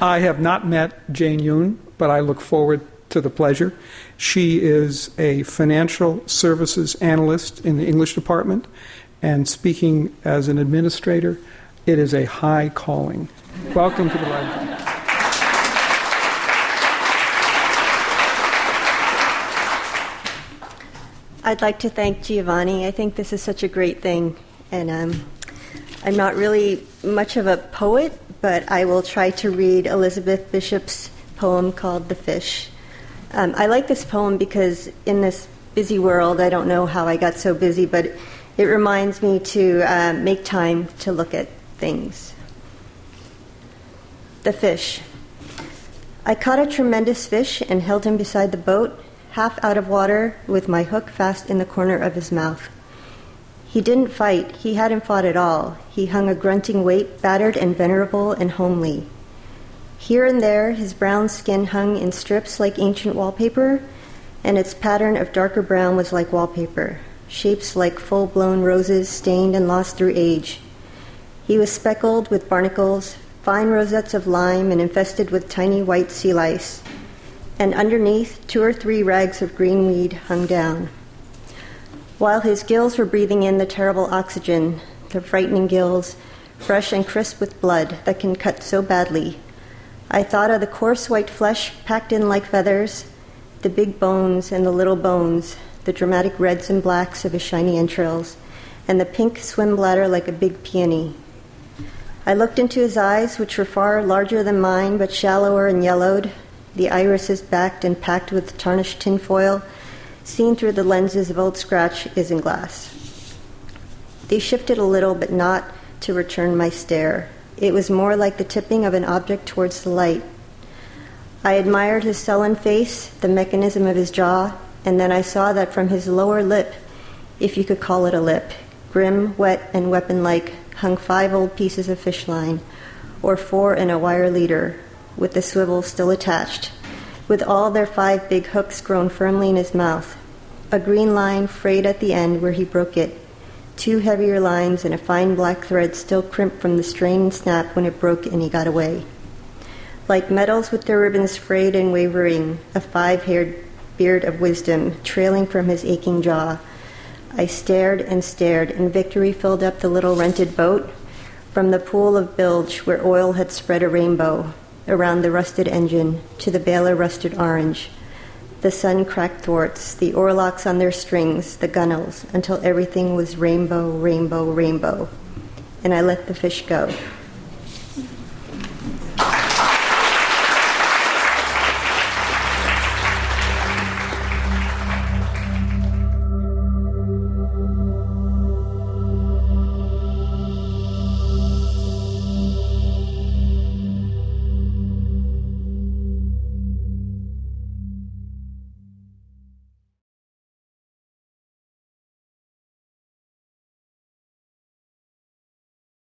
I have not met Jane Yoon, but I look forward to the pleasure. She is a financial services analyst in the English department, and speaking as an administrator, it is a high calling. Welcome to the library. I'd like to thank Giovanni. I think this is such a great thing, and um, I'm not really much of a poet, but I will try to read Elizabeth Bishop's poem called The Fish. Um, I like this poem because in this busy world, I don't know how I got so busy, but it reminds me to uh, make time to look at things. The fish. I caught a tremendous fish and held him beside the boat half out of water, with my hook fast in the corner of his mouth. He didn't fight, he hadn't fought at all. He hung a grunting weight, battered and venerable and homely. Here and there, his brown skin hung in strips like ancient wallpaper, and its pattern of darker brown was like wallpaper, shapes like full blown roses stained and lost through age. He was speckled with barnacles, fine rosettes of lime, and infested with tiny white sea lice and underneath, two or three rags of green weed hung down. While his gills were breathing in the terrible oxygen, the frightening gills, fresh and crisp with blood that can cut so badly, I thought of the coarse white flesh packed in like feathers, the big bones and the little bones, the dramatic reds and blacks of his shiny entrails, and the pink swim bladder like a big peony. I looked into his eyes, which were far larger than mine, but shallower and yellowed, the irises backed and packed with tarnished tinfoil, seen through the lenses of old scratch isinglass. They shifted a little, but not to return my stare. It was more like the tipping of an object towards the light. I admired his sullen face, the mechanism of his jaw, and then I saw that from his lower lip, if you could call it a lip, grim, wet, and weapon like, hung five old pieces of fish line, or four in a wire leader, with the swivel still attached, with all their five big hooks grown firmly in his mouth, a green line frayed at the end where he broke it, two heavier lines, and a fine black thread still crimped from the strain and snap when it broke and he got away. Like medals with their ribbons frayed and wavering, a five haired beard of wisdom trailing from his aching jaw. I stared and stared, and victory filled up the little rented boat from the pool of bilge where oil had spread a rainbow around the rusted engine to the bailer, rusted orange. The sun cracked thwarts, the oarlocks on their strings, the gunwales, until everything was rainbow, rainbow, rainbow. And I let the fish go.